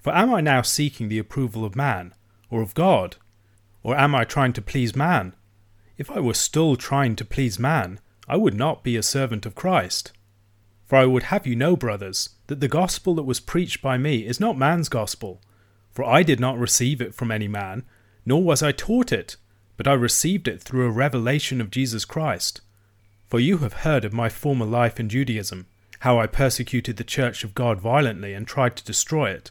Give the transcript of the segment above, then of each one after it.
For am I now seeking the approval of man, or of God? Or am I trying to please man? If I were still trying to please man, I would not be a servant of Christ. For I would have you know, brothers, that the gospel that was preached by me is not man's gospel. For I did not receive it from any man, nor was I taught it, but I received it through a revelation of Jesus Christ. For you have heard of my former life in Judaism, how I persecuted the church of God violently and tried to destroy it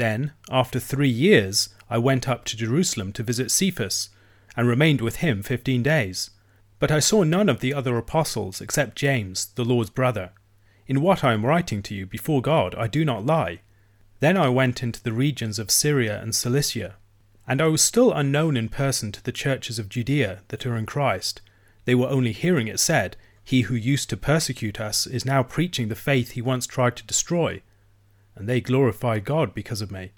Then, after three years, I went up to Jerusalem to visit Cephas, and remained with him fifteen days. But I saw none of the other apostles except James, the Lord's brother. In what I am writing to you before God, I do not lie. Then I went into the regions of Syria and Cilicia, and I was still unknown in person to the churches of Judea that are in Christ. They were only hearing it said, He who used to persecute us is now preaching the faith he once tried to destroy. And they glorify God because of me.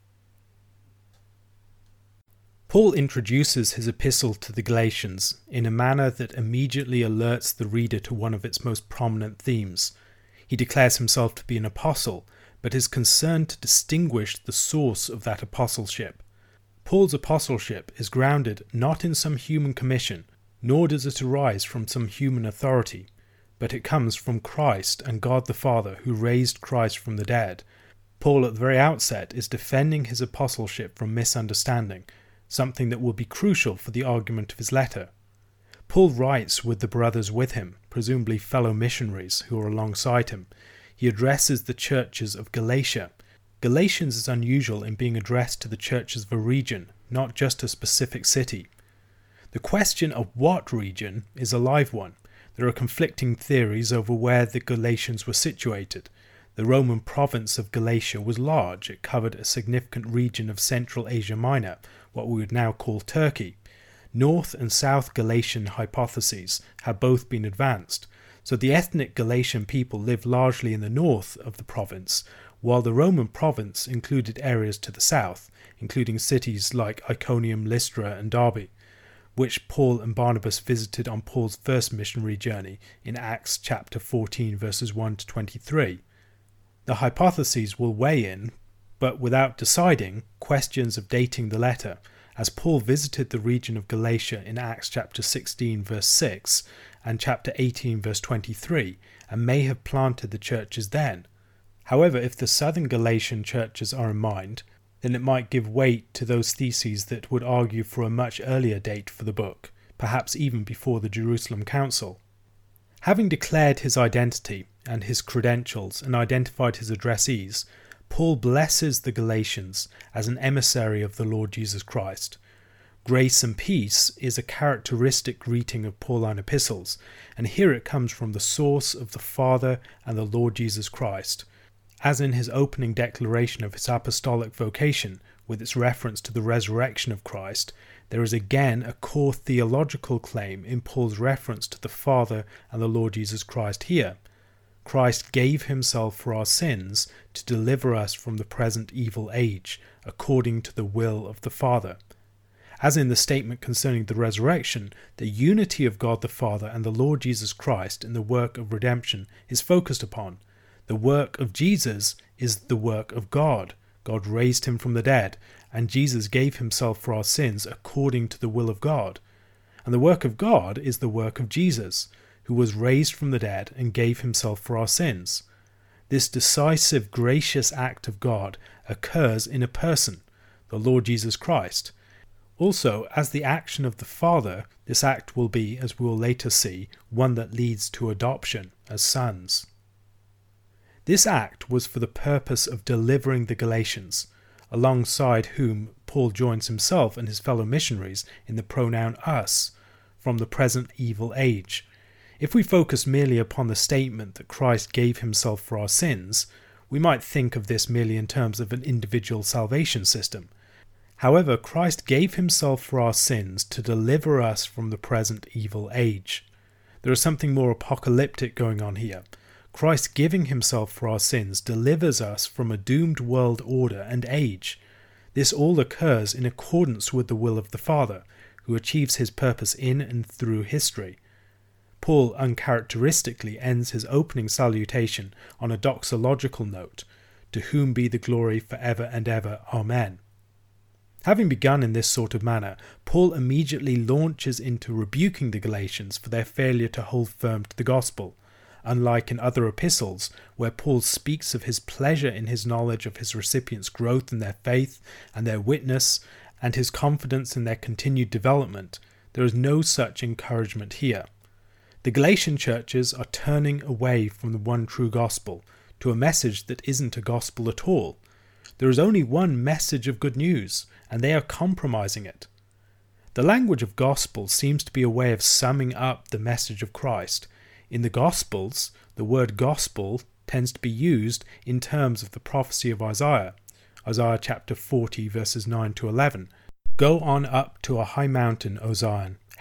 Paul introduces his epistle to the Galatians in a manner that immediately alerts the reader to one of its most prominent themes. He declares himself to be an apostle, but is concerned to distinguish the source of that apostleship. Paul's apostleship is grounded not in some human commission, nor does it arise from some human authority, but it comes from Christ and God the Father who raised Christ from the dead. Paul at the very outset is defending his apostleship from misunderstanding something that will be crucial for the argument of his letter. Paul writes with the brothers with him, presumably fellow missionaries who are alongside him. He addresses the churches of Galatia. Galatians is unusual in being addressed to the churches of a region, not just a specific city. The question of what region is a live one. There are conflicting theories over where the Galatians were situated. The Roman province of Galatia was large, it covered a significant region of Central Asia Minor, what we would now call Turkey. North and South Galatian hypotheses have both been advanced, so the ethnic Galatian people lived largely in the north of the province, while the Roman province included areas to the south, including cities like Iconium, Lystra, and Derbe, which Paul and Barnabas visited on Paul's first missionary journey in Acts chapter 14, verses 1 to 23. The hypotheses will weigh in, but without deciding, questions of dating the letter, as Paul visited the region of Galatia in Acts chapter 16, verse 6, and chapter 18, verse 23, and may have planted the churches then. However, if the southern Galatian churches are in mind, then it might give weight to those theses that would argue for a much earlier date for the book, perhaps even before the Jerusalem Council. Having declared his identity and his credentials and identified his addressees, Paul blesses the Galatians as an emissary of the Lord Jesus Christ. Grace and peace is a characteristic greeting of Pauline epistles, and here it comes from the source of the Father and the Lord Jesus Christ. As in his opening declaration of his apostolic vocation, with its reference to the resurrection of Christ, there is again a core theological claim in Paul's reference to the Father and the Lord Jesus Christ here. Christ gave himself for our sins to deliver us from the present evil age, according to the will of the Father. As in the statement concerning the resurrection, the unity of God the Father and the Lord Jesus Christ in the work of redemption is focused upon. The work of Jesus is the work of God. God raised him from the dead, and Jesus gave himself for our sins according to the will of God. And the work of God is the work of Jesus, who was raised from the dead and gave himself for our sins. This decisive, gracious act of God occurs in a person, the Lord Jesus Christ. Also, as the action of the Father, this act will be, as we will later see, one that leads to adoption as sons. This act was for the purpose of delivering the Galatians, alongside whom Paul joins himself and his fellow missionaries in the pronoun us, from the present evil age. If we focus merely upon the statement that Christ gave himself for our sins, we might think of this merely in terms of an individual salvation system. However, Christ gave himself for our sins to deliver us from the present evil age. There is something more apocalyptic going on here. Christ giving himself for our sins delivers us from a doomed world order and age. This all occurs in accordance with the will of the Father, who achieves his purpose in and through history. Paul uncharacteristically ends his opening salutation on a doxological note To whom be the glory for ever and ever. Amen. Having begun in this sort of manner, Paul immediately launches into rebuking the Galatians for their failure to hold firm to the gospel unlike in other epistles, where Paul speaks of his pleasure in his knowledge of his recipients' growth in their faith and their witness, and his confidence in their continued development, there is no such encouragement here. The Galatian churches are turning away from the one true gospel to a message that isn't a gospel at all. There is only one message of good news, and they are compromising it. The language of gospel seems to be a way of summing up the message of Christ in the Gospels, the word gospel tends to be used in terms of the prophecy of Isaiah. Isaiah chapter 40, verses 9 to 11. Go on up to a high mountain, O Zion,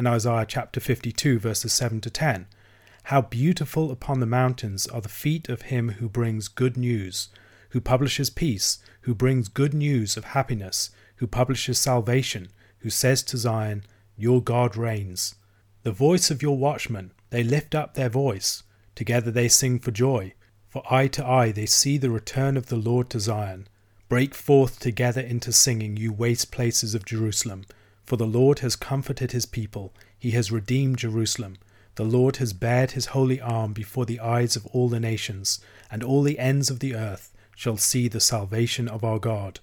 And Isaiah chapter 52, verses 7 to 10. How beautiful upon the mountains are the feet of him who brings good news, who publishes peace, who brings good news of happiness, who publishes salvation, who says to Zion, Your God reigns. The voice of your watchmen, they lift up their voice. Together they sing for joy. For eye to eye they see the return of the Lord to Zion. Break forth together into singing, you waste places of Jerusalem. For the Lord has comforted his people, he has redeemed Jerusalem. The Lord has bared his holy arm before the eyes of all the nations, and all the ends of the earth shall see the salvation of our God.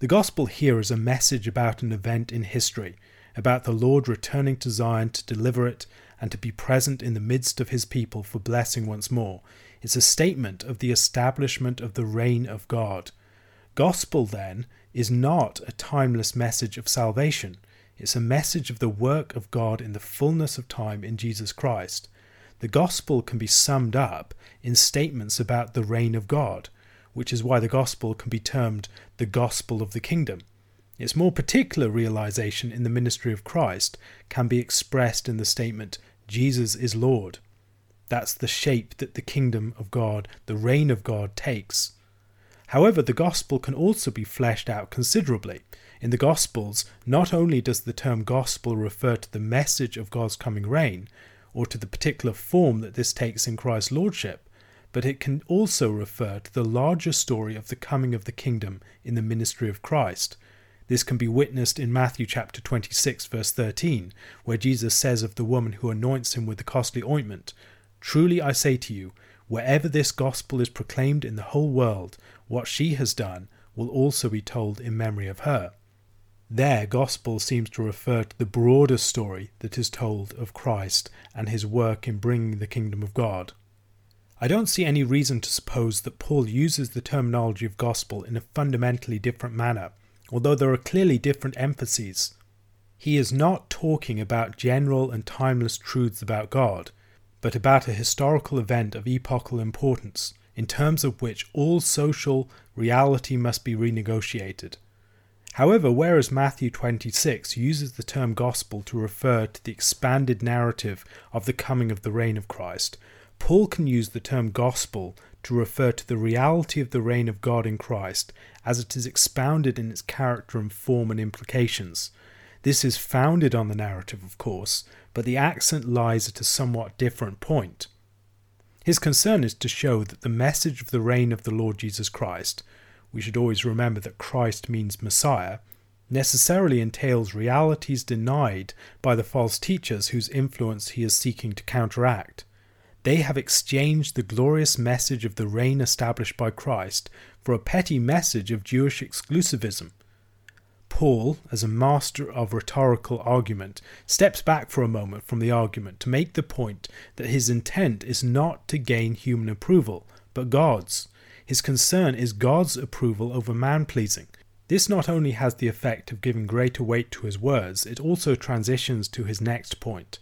The Gospel here is a message about an event in history, about the Lord returning to Zion to deliver it and to be present in the midst of his people for blessing once more, It's a statement of the establishment of the reign of God. Gospel, then, is not a timeless message of salvation. It's a message of the work of God in the fullness of time in Jesus Christ. The gospel can be summed up in statements about the reign of God, which is why the gospel can be termed the gospel of the kingdom. Its more particular realization in the ministry of Christ can be expressed in the statement, Jesus is Lord. That's the shape that the kingdom of God, the reign of God, takes. However, the gospel can also be fleshed out considerably. In the Gospels, not only does the term gospel refer to the message of God's coming reign, or to the particular form that this takes in Christ's lordship, but it can also refer to the larger story of the coming of the kingdom in the ministry of Christ. This can be witnessed in Matthew chapter 26 verse 13, where Jesus says of the woman who anoints him with the costly ointment, Truly I say to you, wherever this gospel is proclaimed in the whole world, what she has done will also be told in memory of her. There, gospel seems to refer to the broader story that is told of Christ and his work in bringing the kingdom of God. I don't see any reason to suppose that Paul uses the terminology of gospel in a fundamentally different manner, although there are clearly different emphases. He is not talking about general and timeless truths about God, but about a historical event of epochal importance, in terms of which all social reality must be renegotiated. However, whereas Matthew 26 uses the term gospel to refer to the expanded narrative of the coming of the reign of Christ, Paul can use the term gospel to refer to the reality of the reign of God in Christ as it is expounded in its character and form and implications. This is founded on the narrative, of course, but the accent lies at a somewhat different point. His concern is to show that the message of the reign of the Lord Jesus Christ, we should always remember that Christ means Messiah, necessarily entails realities denied by the false teachers whose influence he is seeking to counteract. They have exchanged the glorious message of the reign established by Christ for a petty message of Jewish exclusivism. Paul, as a master of rhetorical argument, steps back for a moment from the argument to make the point that his intent is not to gain human approval, but God's. His concern is God's approval over man pleasing. This not only has the effect of giving greater weight to his words, it also transitions to his next point.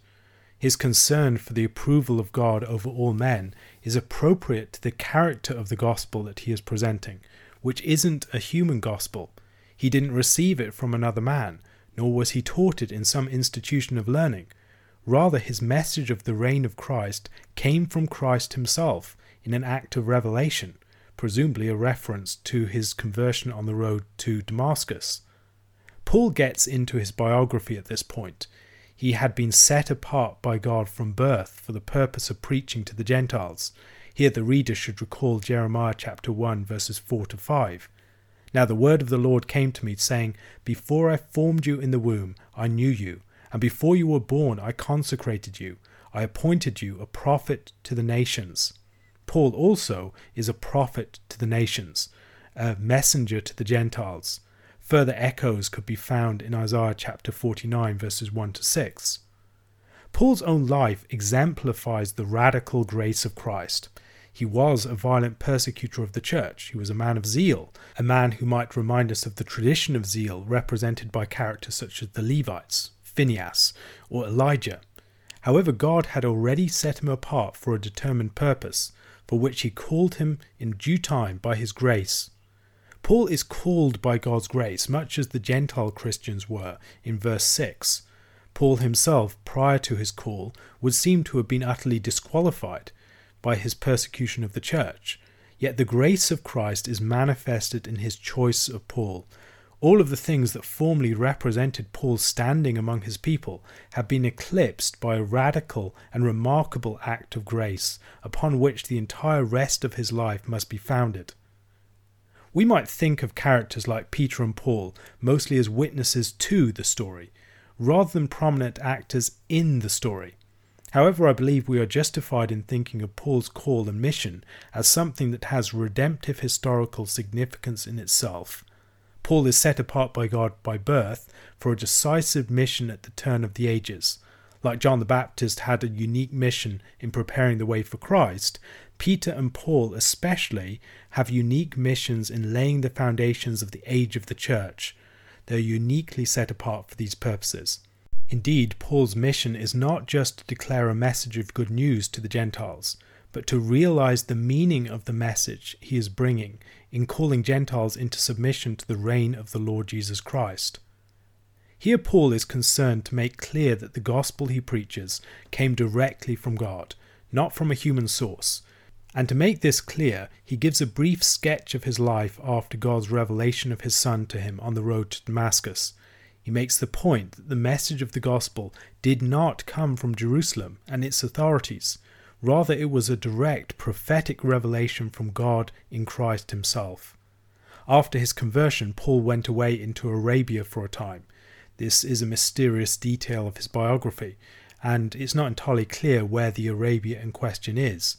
His concern for the approval of God over all men is appropriate to the character of the gospel that he is presenting, which isn't a human gospel. He didn't receive it from another man, nor was he taught it in some institution of learning. Rather, his message of the reign of Christ came from Christ himself in an act of revelation, presumably a reference to his conversion on the road to Damascus. Paul gets into his biography at this point he had been set apart by God from birth for the purpose of preaching to the Gentiles. Here the reader should recall Jeremiah chapter 1, verses 4 to 5. Now the word of the Lord came to me, saying, Before I formed you in the womb, I knew you, and before you were born, I consecrated you. I appointed you a prophet to the nations. Paul also is a prophet to the nations, a messenger to the Gentiles. Further echoes could be found in Isaiah chapter 49, verses 1 to 6. Paul's own life exemplifies the radical grace of Christ. He was a violent persecutor of the church. He was a man of zeal, a man who might remind us of the tradition of zeal represented by characters such as the Levites, Phinehas, or Elijah. However, God had already set him apart for a determined purpose, for which he called him in due time by his grace. Paul is called by God's grace, much as the Gentile Christians were in verse 6. Paul himself, prior to his call, would seem to have been utterly disqualified by his persecution of the church. Yet the grace of Christ is manifested in his choice of Paul. All of the things that formerly represented Paul's standing among his people have been eclipsed by a radical and remarkable act of grace upon which the entire rest of his life must be founded. We might think of characters like Peter and Paul mostly as witnesses to the story, rather than prominent actors in the story. However, I believe we are justified in thinking of Paul's call and mission as something that has redemptive historical significance in itself. Paul is set apart by God by birth for a decisive mission at the turn of the ages. Like John the Baptist had a unique mission in preparing the way for Christ, Peter and Paul, especially, have unique missions in laying the foundations of the age of the church. They are uniquely set apart for these purposes. Indeed, Paul's mission is not just to declare a message of good news to the Gentiles, but to realize the meaning of the message he is bringing in calling Gentiles into submission to the reign of the Lord Jesus Christ. Here, Paul is concerned to make clear that the gospel he preaches came directly from God, not from a human source, and to make this clear, he gives a brief sketch of his life after God's revelation of his Son to him on the road to Damascus. He makes the point that the message of the gospel did not come from Jerusalem and its authorities. Rather, it was a direct prophetic revelation from God in Christ himself. After his conversion, Paul went away into Arabia for a time. This is a mysterious detail of his biography, and it's not entirely clear where the Arabia in question is.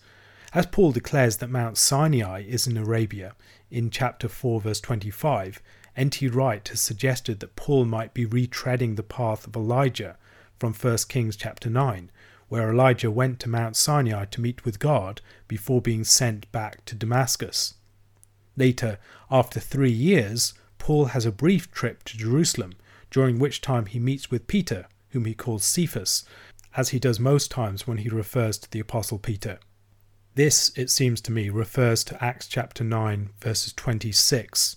As Paul declares that Mount Sinai is in Arabia in chapter 4, verse 25, N.T. Wright has suggested that Paul might be retreading the path of Elijah from 1 Kings chapter 9, where Elijah went to Mount Sinai to meet with God before being sent back to Damascus. Later, after three years, Paul has a brief trip to Jerusalem during which time he meets with Peter, whom he calls Cephas, as he does most times when he refers to the Apostle Peter. This, it seems to me, refers to Acts chapter 9, verses 26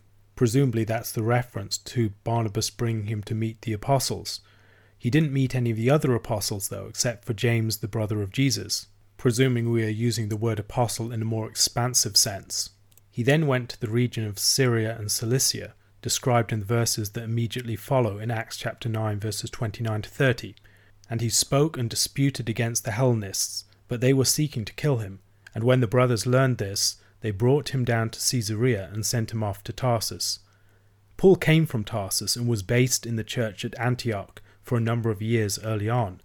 Presumably, that's the reference to Barnabas bringing him to meet the apostles. He didn't meet any of the other apostles, though, except for James, the brother of Jesus, presuming we are using the word apostle in a more expansive sense. He then went to the region of Syria and Cilicia, described in the verses that immediately follow in Acts chapter 9, verses 29 to 30. And he spoke and disputed against the Hellenists, but they were seeking to kill him. And when the brothers learned this, they brought him down to Caesarea and sent him off to Tarsus. Paul came from Tarsus and was based in the church at Antioch for a number of years early on.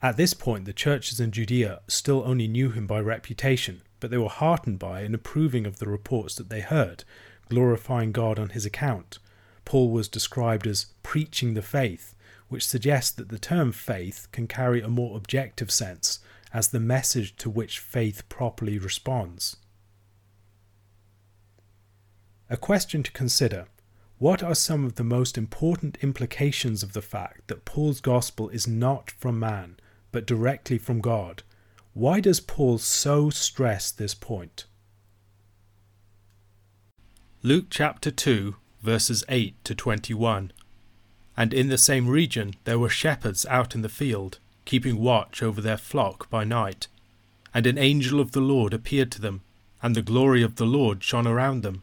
At this point, the churches in Judea still only knew him by reputation, but they were heartened by and approving of the reports that they heard, glorifying God on his account. Paul was described as preaching the faith, which suggests that the term faith can carry a more objective sense as the message to which faith properly responds. A question to consider What are some of the most important implications of the fact that Paul's gospel is not from man, but directly from God? Why does Paul so stress this point? Luke chapter 2, verses 8 to 21. And in the same region there were shepherds out in the field, keeping watch over their flock by night. And an angel of the Lord appeared to them, and the glory of the Lord shone around them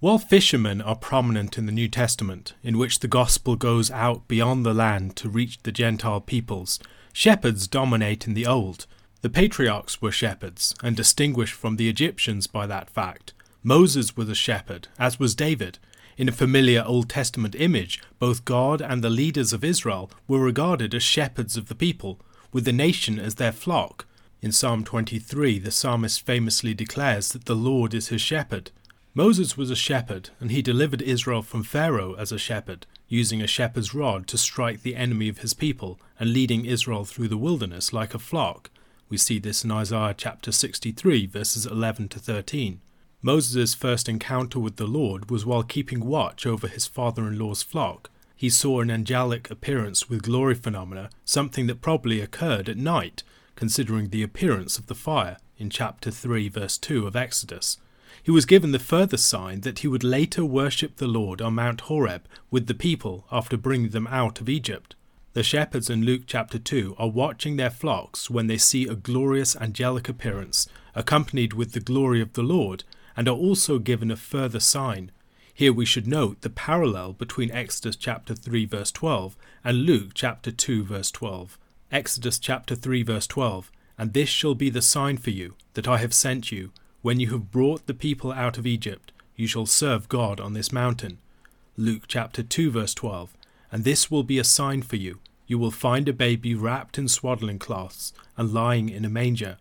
While fishermen are prominent in the New Testament, in which the gospel goes out beyond the land to reach the Gentile peoples, shepherds dominate in the Old. The patriarchs were shepherds, and distinguished from the Egyptians by that fact. Moses was a shepherd, as was David. In a familiar Old Testament image, both God and the leaders of Israel were regarded as shepherds of the people, with the nation as their flock. In Psalm 23, the psalmist famously declares that the Lord is his shepherd. Moses was a shepherd, and he delivered Israel from Pharaoh as a shepherd, using a shepherd's rod to strike the enemy of his people and leading Israel through the wilderness like a flock. We see this in Isaiah chapter 63, verses 11 to 13. Moses' first encounter with the Lord was while keeping watch over his father in law's flock. He saw an angelic appearance with glory phenomena, something that probably occurred at night, considering the appearance of the fire in chapter 3, verse 2 of Exodus. He was given the further sign that he would later worship the Lord on Mount Horeb with the people after bringing them out of Egypt. The shepherds in Luke chapter 2 are watching their flocks when they see a glorious angelic appearance, accompanied with the glory of the Lord, and are also given a further sign. Here we should note the parallel between Exodus chapter 3 verse 12 and Luke chapter 2 verse 12. Exodus chapter 3 verse 12 And this shall be the sign for you, that I have sent you When you have brought the people out of Egypt, you shall serve God on this mountain. Luke chapter 2 verse 12. And this will be a sign for you. You will find a baby wrapped in swaddling cloths and lying in a manger.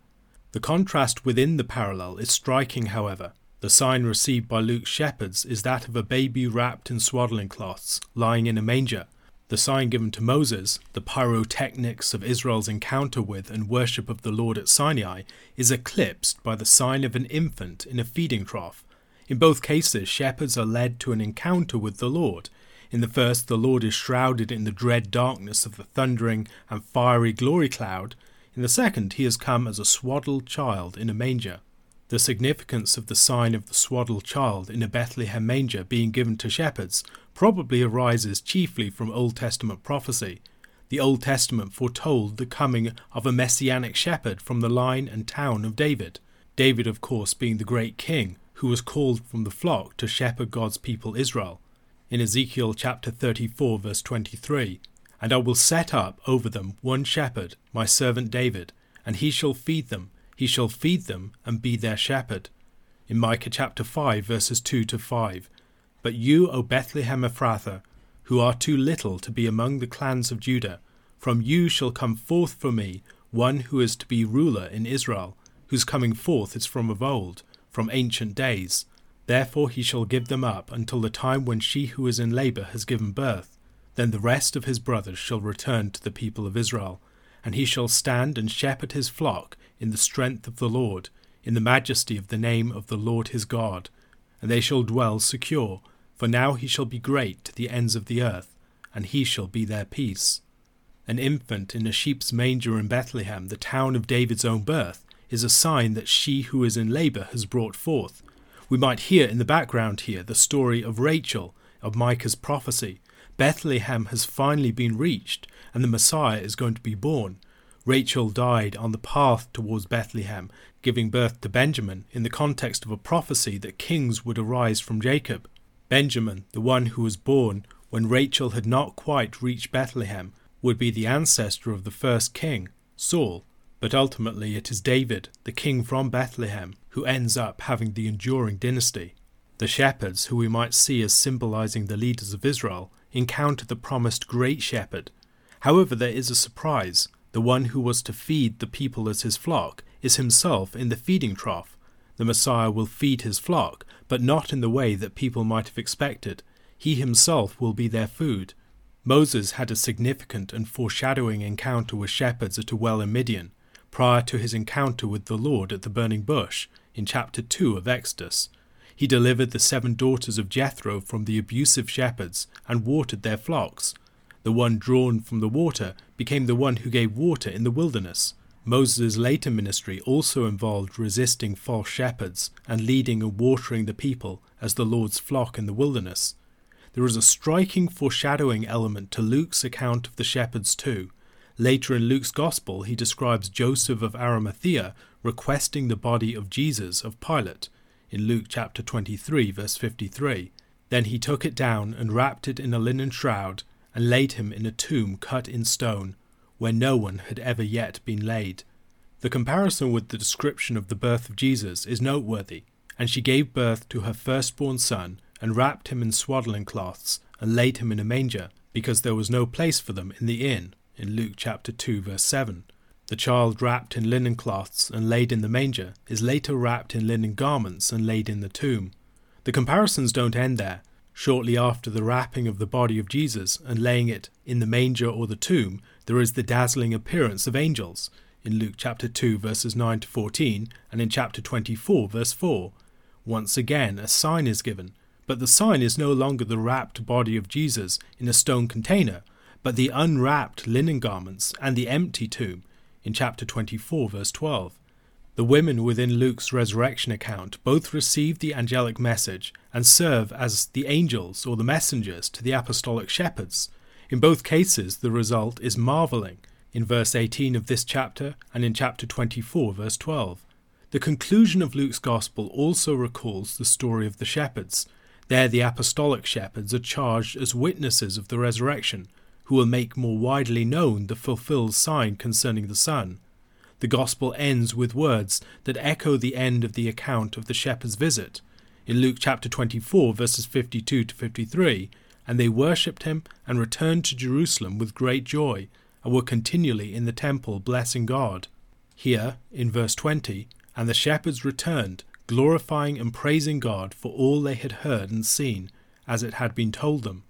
The contrast within the parallel is striking, however. The sign received by Luke's shepherds is that of a baby wrapped in swaddling cloths, lying in a manger. The sign given to Moses, the pyrotechnics of Israel's encounter with and worship of the Lord at Sinai, is eclipsed by the sign of an infant in a feeding trough. In both cases, shepherds are led to an encounter with the Lord. In the first, the Lord is shrouded in the dread darkness of the thundering and fiery glory cloud. In the second, he has come as a swaddled child in a manger. The significance of the sign of the swaddled child in a Bethlehem manger being given to shepherds probably arises chiefly from Old Testament prophecy. The Old Testament foretold the coming of a messianic shepherd from the line and town of David. David, of course, being the great king who was called from the flock to shepherd God's people Israel. In Ezekiel chapter 34, verse 23, And I will set up over them one shepherd, my servant David, and he shall feed them, he shall feed them and be their shepherd. In Micah chapter 5, verses 2 to 5, But you, O Bethlehem Ephrathah, who are too little to be among the clans of Judah, from you shall come forth for me one who is to be ruler in Israel, whose coming forth is from of old from ancient days. Therefore he shall give them up until the time when she who is in labour has given birth. Then the rest of his brothers shall return to the people of Israel, and he shall stand and shepherd his flock in the strength of the Lord, in the majesty of the name of the Lord his God. And they shall dwell secure, for now he shall be great to the ends of the earth, and he shall be their peace. An infant in a sheep's manger in Bethlehem, the town of David's own birth, is a sign that she who is in labour has brought forth. We might hear in the background here the story of Rachel, of Micah's prophecy. Bethlehem has finally been reached, and the Messiah is going to be born. Rachel died on the path towards Bethlehem, giving birth to Benjamin in the context of a prophecy that kings would arise from Jacob. Benjamin, the one who was born when Rachel had not quite reached Bethlehem, would be the ancestor of the first king, Saul. But ultimately, it is David, the king from Bethlehem, who ends up having the enduring dynasty. The shepherds, who we might see as symbolizing the leaders of Israel, encounter the promised great shepherd. However, there is a surprise. The one who was to feed the people as his flock is himself in the feeding trough. The Messiah will feed his flock, but not in the way that people might have expected. He himself will be their food. Moses had a significant and foreshadowing encounter with shepherds at a well in Midian prior to his encounter with the Lord at the burning bush in chapter 2 of Exodus. He delivered the seven daughters of Jethro from the abusive shepherds and watered their flocks. The one drawn from the water became the one who gave water in the wilderness. Moses' later ministry also involved resisting false shepherds and leading and watering the people as the Lord's flock in the wilderness. There is a striking foreshadowing element to Luke's account of the shepherds too. Later in Luke's Gospel, he describes Joseph of Arimathea requesting the body of Jesus of Pilate in Luke chapter 23, verse 53. Then he took it down and wrapped it in a linen shroud and laid him in a tomb cut in stone, where no one had ever yet been laid. The comparison with the description of the birth of Jesus is noteworthy, and she gave birth to her firstborn son and wrapped him in swaddling cloths and laid him in a manger, because there was no place for them in the inn in Luke chapter 2 verse 7. The child wrapped in linen cloths and laid in the manger is later wrapped in linen garments and laid in the tomb. The comparisons don't end there. Shortly after the wrapping of the body of Jesus and laying it in the manger or the tomb, there is the dazzling appearance of angels in Luke chapter 2 verses 9 to 14 and in chapter 24 verse 4. Once again, a sign is given, but the sign is no longer the wrapped body of Jesus in a stone container, but the unwrapped linen garments and the empty tomb in chapter 24, verse 12. The women within Luke's resurrection account both receive the angelic message and serve as the angels or the messengers to the apostolic shepherds. In both cases, the result is marveling in verse 18 of this chapter and in chapter 24, verse 12. The conclusion of Luke's Gospel also recalls the story of the shepherds. There, the apostolic shepherds are charged as witnesses of the resurrection, who will make more widely known the fulfilled sign concerning the Son. The Gospel ends with words that echo the end of the account of the shepherd's visit. In Luke chapter 24, verses 52 to 53, and they worshipped him and returned to Jerusalem with great joy, and were continually in the temple blessing God. Here, in verse 20, and the shepherds returned, glorifying and praising God for all they had heard and seen, as it had been told them.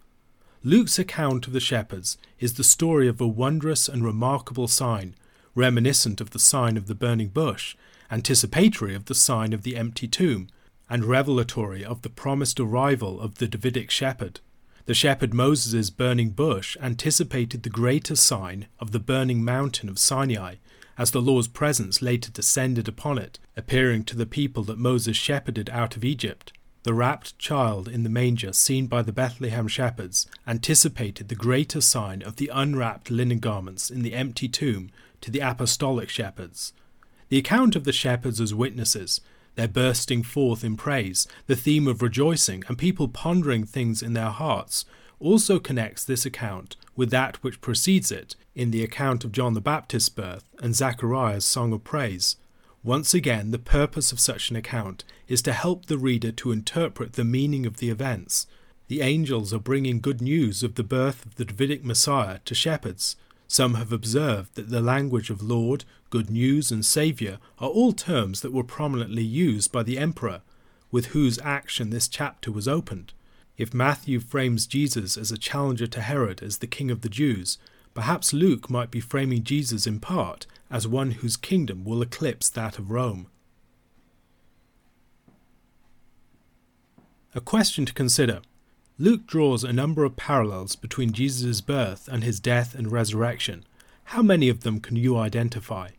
Luke's account of the shepherds is the story of a wondrous and remarkable sign, reminiscent of the sign of the burning bush, anticipatory of the sign of the empty tomb, and revelatory of the promised arrival of the Davidic shepherd. The shepherd Moses' burning bush anticipated the greater sign of the burning mountain of Sinai, as the Lord's presence later descended upon it, appearing to the people that Moses shepherded out of Egypt. The wrapped child in the manger seen by the Bethlehem shepherds anticipated the greater sign of the unwrapped linen garments in the empty tomb to the apostolic shepherds. The account of the shepherds as witnesses, their bursting forth in praise, the theme of rejoicing, and people pondering things in their hearts, also connects this account with that which precedes it in the account of John the Baptist's birth and Zechariah's song of praise. Once again, the purpose of such an account is to help the reader to interpret the meaning of the events. The angels are bringing good news of the birth of the Davidic Messiah to shepherds. Some have observed that the language of Lord, Good News, and Saviour are all terms that were prominently used by the emperor, with whose action this chapter was opened. If Matthew frames Jesus as a challenger to Herod as the King of the Jews, perhaps Luke might be framing Jesus in part as one whose kingdom will eclipse that of Rome. A question to consider. Luke draws a number of parallels between Jesus' birth and his death and resurrection. How many of them can you identify?